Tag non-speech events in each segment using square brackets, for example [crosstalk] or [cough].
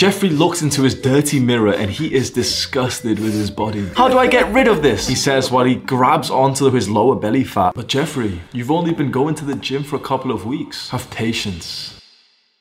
Jeffrey looks into his dirty mirror and he is disgusted with his body. How do I get rid of this? He says while he grabs onto his lower belly fat. But Jeffrey, you've only been going to the gym for a couple of weeks. Have patience.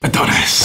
Adonis.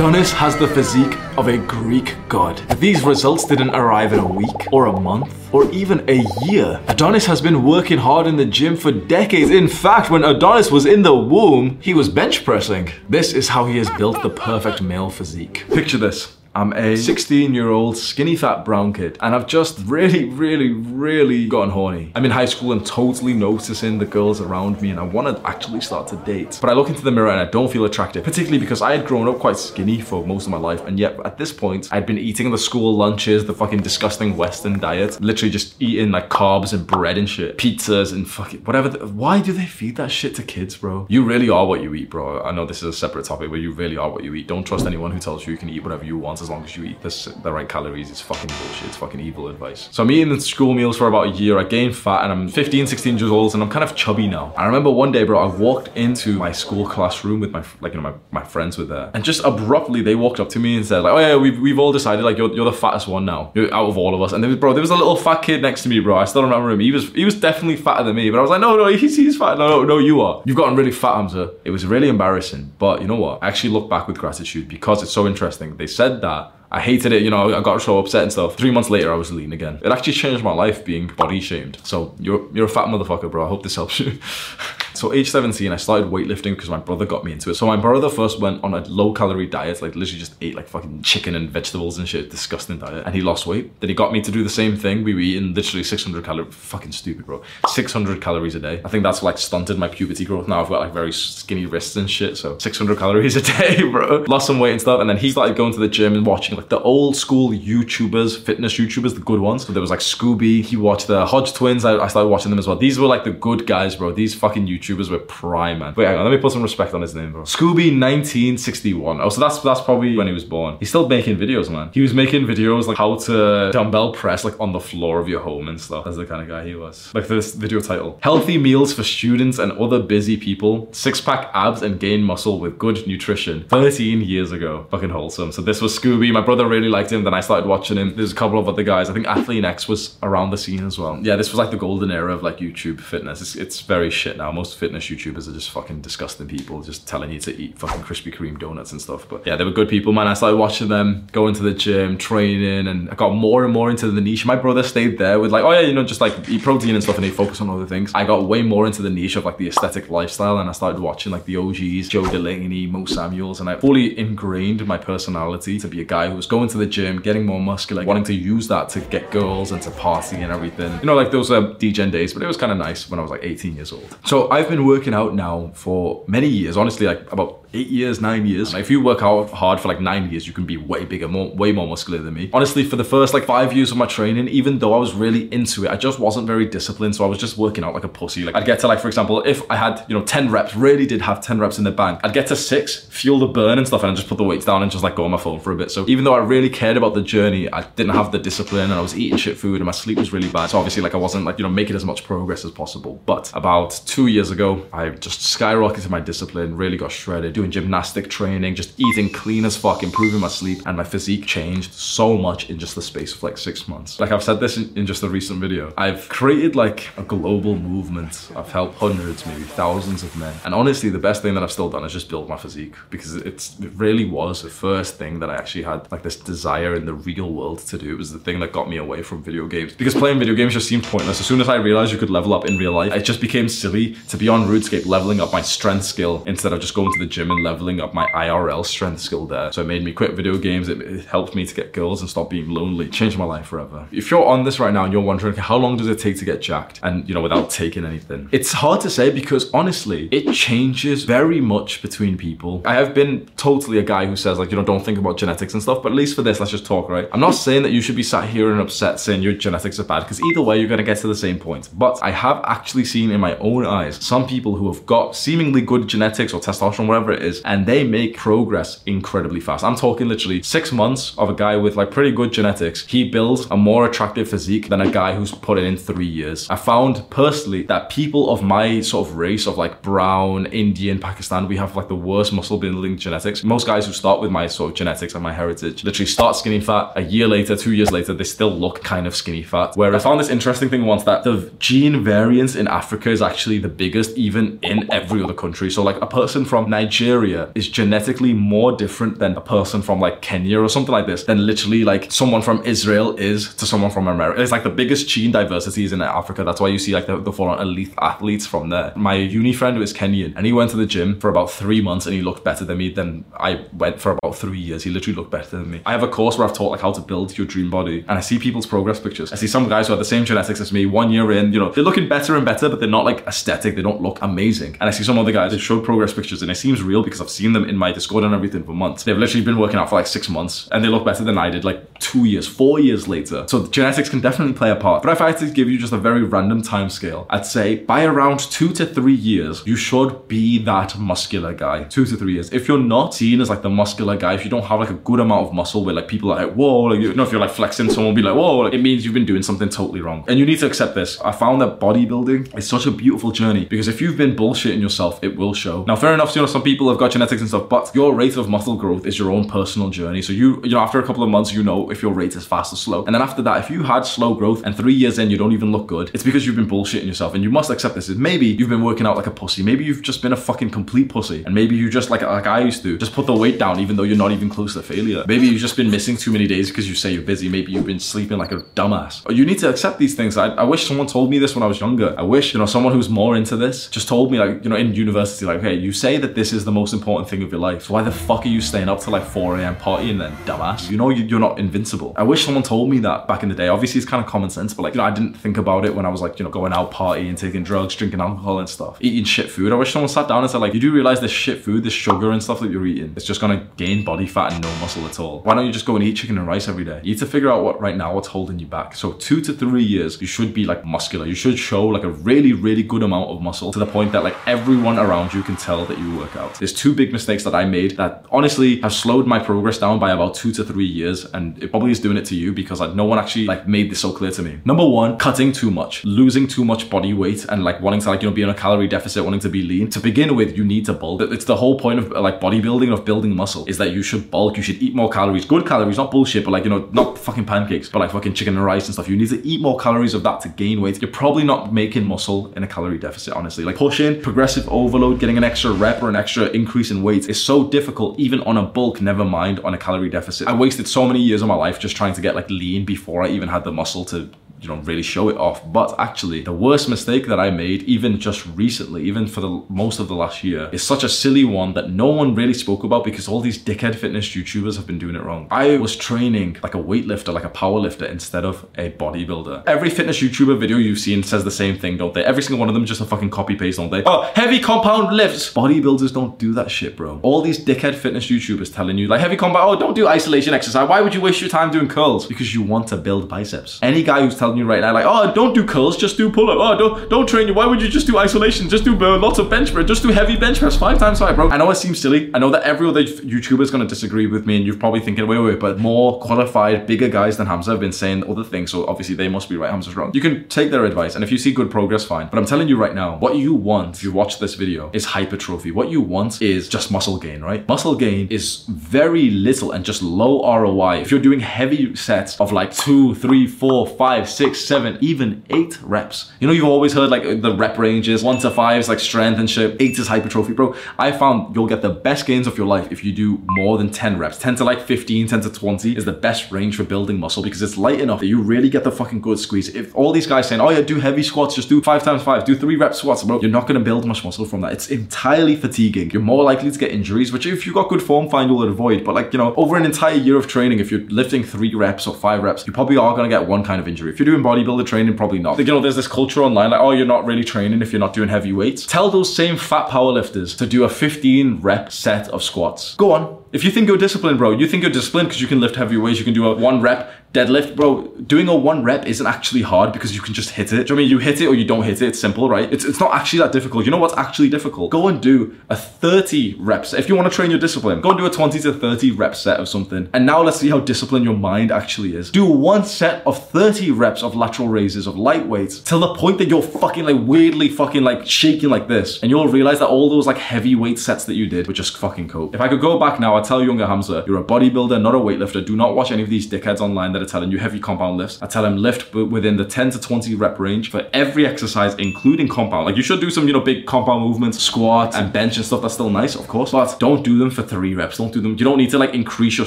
Adonis has the physique of a Greek god. These results didn't arrive in a week, or a month, or even a year. Adonis has been working hard in the gym for decades. In fact, when Adonis was in the womb, he was bench pressing. This is how he has built the perfect male physique. Picture this. I'm a 16 year old skinny fat brown kid and I've just really, really, really gotten horny. I'm in high school and totally noticing the girls around me and I want to actually start to date. But I look into the mirror and I don't feel attractive, particularly because I had grown up quite skinny for most of my life and yet at this point I'd been eating the school lunches, the fucking disgusting Western diet, literally just eating like carbs and bread and shit, pizzas and fucking whatever. The, why do they feed that shit to kids, bro? You really are what you eat, bro. I know this is a separate topic, but you really are what you eat. Don't trust anyone who tells you you can eat whatever you want as long as you eat this, the right calories. It's fucking bullshit. It's fucking evil advice. So I'm eating the school meals for about a year. I gained fat and I'm 15, 16 years old and I'm kind of chubby now. I remember one day, bro, I walked into my school classroom with my, like, you know, my, my friends were there. And just abruptly, they walked up to me and said like, oh yeah, we've, we've all decided like you're, you're the fattest one now. You're out of all of us. And there was, bro, there was a little fat kid next to me, bro. I still don't remember him. He was, he was definitely fatter than me. But I was like, no, no, he's, he's fat. No, no, no, you are. You've gotten really fat, Hamza. It was really embarrassing. But you know what? I actually look back with gratitude because it's so interesting. They said that I hated it, you know, I got so upset and stuff. Three months later, I was lean again. It actually changed my life being body shamed. So you're, you're a fat motherfucker, bro. I hope this helps you. [laughs] So age 17, I started weightlifting because my brother got me into it. So my brother first went on a low calorie diet, like literally just ate like fucking chicken and vegetables and shit, disgusting diet. And he lost weight. Then he got me to do the same thing. We were eating literally 600 calories, fucking stupid, bro. 600 calories a day. I think that's like stunted my puberty growth. Now I've got like very skinny wrists and shit. So 600 calories a [laughs] day, bro. Lost some weight and stuff. And then he started going to the gym and watching like the old school YouTubers, fitness YouTubers, the good ones. So there was like Scooby. He watched the Hodge twins. I, I started watching them as well. These were like the good guys, bro. These fucking YouTubers were prime man. Wait, hang on, let me put some respect on his name, bro. Scooby 1961. Oh, so that's that's probably when he was born. He's still making videos, man. He was making videos like how to dumbbell press like on the floor of your home and stuff. That's the kind of guy he was. Like this video title. Healthy meals for students and other busy people. Six pack abs and gain muscle with good nutrition. 13 years ago. Fucking wholesome. So this was Scooby. My brother really liked him. Then I started watching him. There's a couple of other guys. I think Athlean X was around the scene as well. Yeah, this was like the golden era of like YouTube fitness. It's, it's very shit now. Most fitness YouTubers are just fucking disgusting people just telling you to eat fucking Krispy Kreme donuts and stuff. But yeah, they were good people, man. I started watching them, going to the gym, training, and I got more and more into the niche. My brother stayed there with like, oh yeah, you know, just like eat protein and stuff and he focus on other things. I got way more into the niche of like the aesthetic lifestyle and I started watching like the OGs, Joe Delaney, Mo Samuels, and I fully ingrained my personality to be a guy who was going to the gym, getting more muscular, wanting to use that to get girls and to party and everything. You know, like those uh, DGen days, but it was kind of nice when I was like 18 years old. So I've been working out now now for many years, honestly, like about eight years, nine years. if you work out hard for like nine years, you can be way bigger, more, way more muscular than me. Honestly, for the first like five years of my training, even though I was really into it, I just wasn't very disciplined. So I was just working out like a pussy. Like I'd get to like, for example, if I had, you know, 10 reps, really did have 10 reps in the bank, I'd get to six, fuel the burn and stuff, and I'd just put the weights down and just like go on my phone for a bit. So even though I really cared about the journey, I didn't have the discipline and I was eating shit food and my sleep was really bad. So obviously like I wasn't like, you know, making as much progress as possible. But about two years ago, I just skyrocketed my discipline, really got shredded, doing gymnastic training, just eating clean as fuck, improving my sleep, and my physique changed so much in just the space of like six months. Like I've said this in, just a recent video, I've created like a global movement. I've helped hundreds, maybe thousands of men. And honestly, the best thing that I've still done is just build my physique because it's, it really was the first thing that I actually had like this desire in the real world to do. It was the thing that got me away from video games because playing video games just seemed pointless. As soon as I realized you could level up in real life, it just became silly to be on RuneScape leveling up my strength skill instead of just going to the gym and leveling up my IRL strength skill there. So it made me quit video games. It, it helped me to get girls and stop being lonely. It changed my life forever. If you're on this right now and you're wondering, how long does it take to get jacked? And you know, without taking anything. It's hard to say because honestly, it changes very much between people. I have been totally a guy who says like, you know, don't think about genetics and stuff, but at least for this, let's just talk, right? I'm not saying that you should be sat here and upset saying your genetics are bad because either way, you're gonna get to the same point. But I have actually seen in my own eyes some people who have got seemingly good genetics or testosterone, whatever it is, and they make progress incredibly fast. I'm talking literally six months of a guy with like pretty good genetics. He builds a more attractive physique than a guy who's put it in three years. I found personally that people of my sort of race of like brown, Indian, Pakistan, we have like the worst muscle building genetics. Most guys who start with my sort of genetics and my heritage literally start skinny fat. A year later, two years later, they still look kind of skinny fat. Where I found this interesting thing once that the gene variance in Africa is actually the biggest even in every other country. So like a person from Nigeria is genetically more different than a person from like Kenya or something like this than literally like someone from Israel is to someone from America. It's like the biggest gene diversity is in Africa. That's why you see like the, the foreign elite athletes from there. My uni friend was Kenyan and he went to the gym for about three months and he looked better than me than I went for about three years. He literally looked better than me. I have a course where I've taught like how to build your dream body and I see people's progress pictures. I see some guys who have the same genetics as me one year in, you know, they're looking better and better, but they're not like aesthetic. They don't look amazing. And I see some other guys that show progress pictures and it seems real because I've seen them in my Discord and everything for months. They've literally been working out for like six months and they look better than I did like two years, four years later. So genetics can definitely play a part. But if I had to give you just a very random time scale, I'd say by around two to three years, you should be that muscular guy. Two to three years. If you're not seen as like the muscular guy, if you don't have like a good amount of muscle where like people are like, whoa, like, you know, if you're like flexing, someone will be like, whoa, like, it means you've been doing something totally wrong. And you need to accept this. I found that bodybuilding is such a beautiful journey because if you've been bullshitting yourself, it will show. Now, fair enough, you know, some people have got genetics and stuff, but your rate of muscle growth is your own personal journey. So you, you know, after a couple of months, you know if your rate is fast or slow. And then after that, if you had slow growth and three years in, you don't even look good, it's because you've been bullshitting yourself. And you must accept this. Is maybe you've been working out like a pussy. Maybe you've just been a fucking complete pussy. And maybe you just like, like I used to, just put the weight down even though you're not even close to failure. Maybe you've just been missing too many days because you say you're busy. Maybe you've been sleeping like a dumbass. You need to accept these things. I, I wish someone told me this when I was younger. I wish, you know, someone who's more into this just told me like, you know, in university, like, hey, you say that this is the most important thing of your life. So why the fuck are you staying up till like 4 a.m. partying then, dumbass? You know you're not invincible. I wish someone told me that back in the day. Obviously it's kind of common sense, but like, you know, I didn't think about it when I was like, you know, going out partying, taking drugs, drinking alcohol and stuff, eating shit food. I wish someone sat down and said like, you do realize this shit food, this sugar and stuff that you're eating, it's just gonna gain body fat and no muscle at all. Why don't you just go and eat chicken and rice every day? You need to figure out what right now what's holding you back. So two to three years, you should be like muscular. You should show like a really, really good amount of muscle to the point that like everyone around you can tell that you work out. There's two big mistakes that I made that honestly have slowed my progress down by about two to three years. And it probably is doing it to you because like no one actually like made this so clear to me. Number one, cutting too much, losing too much body weight and like wanting to like, you know, be on a calorie deficit, wanting to be lean. To begin with, you need to bulk. It's the whole point of like bodybuilding, of building muscle is that you should bulk. You should eat more calories, good calories, not bullshit, but like, you know, not fucking pancakes, but like fucking chicken and rice and stuff. You need to eat more calories of that to gain weight. You're probably not making muscle in a calorie deficit, honestly. Like pushing, progressive overload, getting an extra rep or an extra increase in weight is so difficult, even on a bulk, never mind on a calorie deficit. I wasted so many years of my life just trying to get like lean before I even had the muscle to you know really show it off. But actually the worst mistake that i made even just recently even for the most of the last year is such a silly one that no one really spoke about because all these dickhead fitness youtubers have been doing it wrong. I was training like a weightlifter like a power lifter instead of a bodybuilder. Every fitness youtuber video you've seen says the same thing don't they? Every single one of them just a fucking copy paste don't they? Oh heavy compound lifts! Bodybuilders don't do that shit bro. All these dickhead fitness youtubers telling you like heavy compound oh don't do isolation exercise. Why would you waste your time doing curls? Because you want to build biceps. Any guy who's telling you right now, like, oh, don't do curls, just do pull up. Oh, don't don't train you. Why would you just do isolation? Just do uh, lots of bench press. Just do heavy bench press five times five, bro. I know it seems silly. I know that every other YouTuber is gonna disagree with me, and you're probably thinking, wait, wait, but more qualified, bigger guys than Hamza have been saying other things, so obviously they must be right. Hamza's wrong. You can take their advice, and if you see good progress, fine. But I'm telling you right now, what you want if you watch this video is hypertrophy. What you want is just muscle gain, right? Muscle gain is very little and just low ROI. If you're doing heavy sets of like two, three, four, five, six, seven, even eight reps. You know, you've always heard like the rep ranges, one to five is like strength and shit, eight is hypertrophy, bro. I found you'll get the best gains of your life if you do more than 10 reps. 10 to like 15, 10 to 20 is the best range for building muscle because it's light enough that you really get the fucking good squeeze. If all these guys saying, oh yeah, do heavy squats, just do five times five, do three rep squats, bro, you're not gonna build much muscle from that. It's entirely fatiguing. You're more likely to get injuries, which if you've got good form, fine, you'll avoid. But like, you know, over an entire year of training, if you're lifting three reps or five reps, you probably are gonna get one kind of injury. If you're doing bodybuilder training, probably not. You know, there's this culture online like, oh, you're not really training if you're not doing heavy weights. Tell those same fat powerlifters to do a 15 rep set of squats. Go on, If you think you're disciplined, bro, you think you're disciplined because you can lift heavy weights, you can do a one rep deadlift, bro, doing a one rep isn't actually hard because you can just hit it. Do you know I mean you hit it or you don't hit it? It's simple, right? It's, it's not actually that difficult. You know what's actually difficult? Go and do a 30 reps. If you want to train your discipline, go and do a 20 to 30 rep set of something. And now let's see how disciplined your mind actually is. Do one set of 30 reps of lateral raises of light weights till the point that you're fucking like weirdly fucking like shaking like this. And you'll realize that all those like heavyweight sets that you did were just fucking cool. If I could go back now, I'd tell younger Hamza, you're a bodybuilder, not a weightlifter. Do not watch any of these dickheads online that are telling you heavy compound lifts. I tell them lift within the 10 to 20 rep range for every exercise, including compound. Like you should do some, you know, big compound movements, squats and bench and stuff. That's still nice, of course, but don't do them for three reps. Don't do them. You don't need to like increase your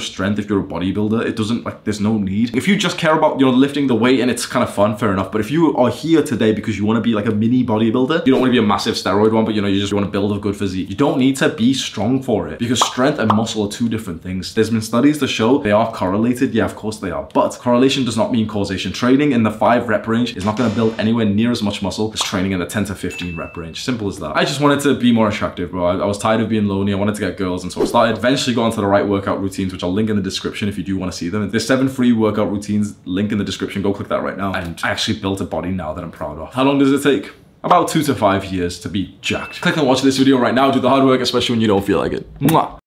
strength if you're a bodybuilder. It doesn't like, there's no need. If you just care about, you know, lifting the weight and it's kind of fun, fair enough. But if you are here today because you want to be like a mini bodybuilder, you don't want to be a massive steroid one, but you know, you just want to build a good physique. You don't need to be strong for it because strength and muscle are two different things. There's been studies to show they are correlated. Yeah, of course they are. But correlation does not mean causation. Training in the 5 rep range is not going to build anywhere near as much muscle as training in the 10 to 15 rep range. Simple as that. I just wanted to be more attractive, bro. I, I was tired of being lonely. I wanted to get girls, and so I started eventually got onto the right workout routines, which I'll link in the description if you do want to see them. There's seven free workout routines, link in the description. Go click that right now. And I actually built a body now that I'm proud of. How long does it take? about two to five years to be jacked. Click and watch this video right now. Do the hard work, especially when you don't feel like it. Mwah.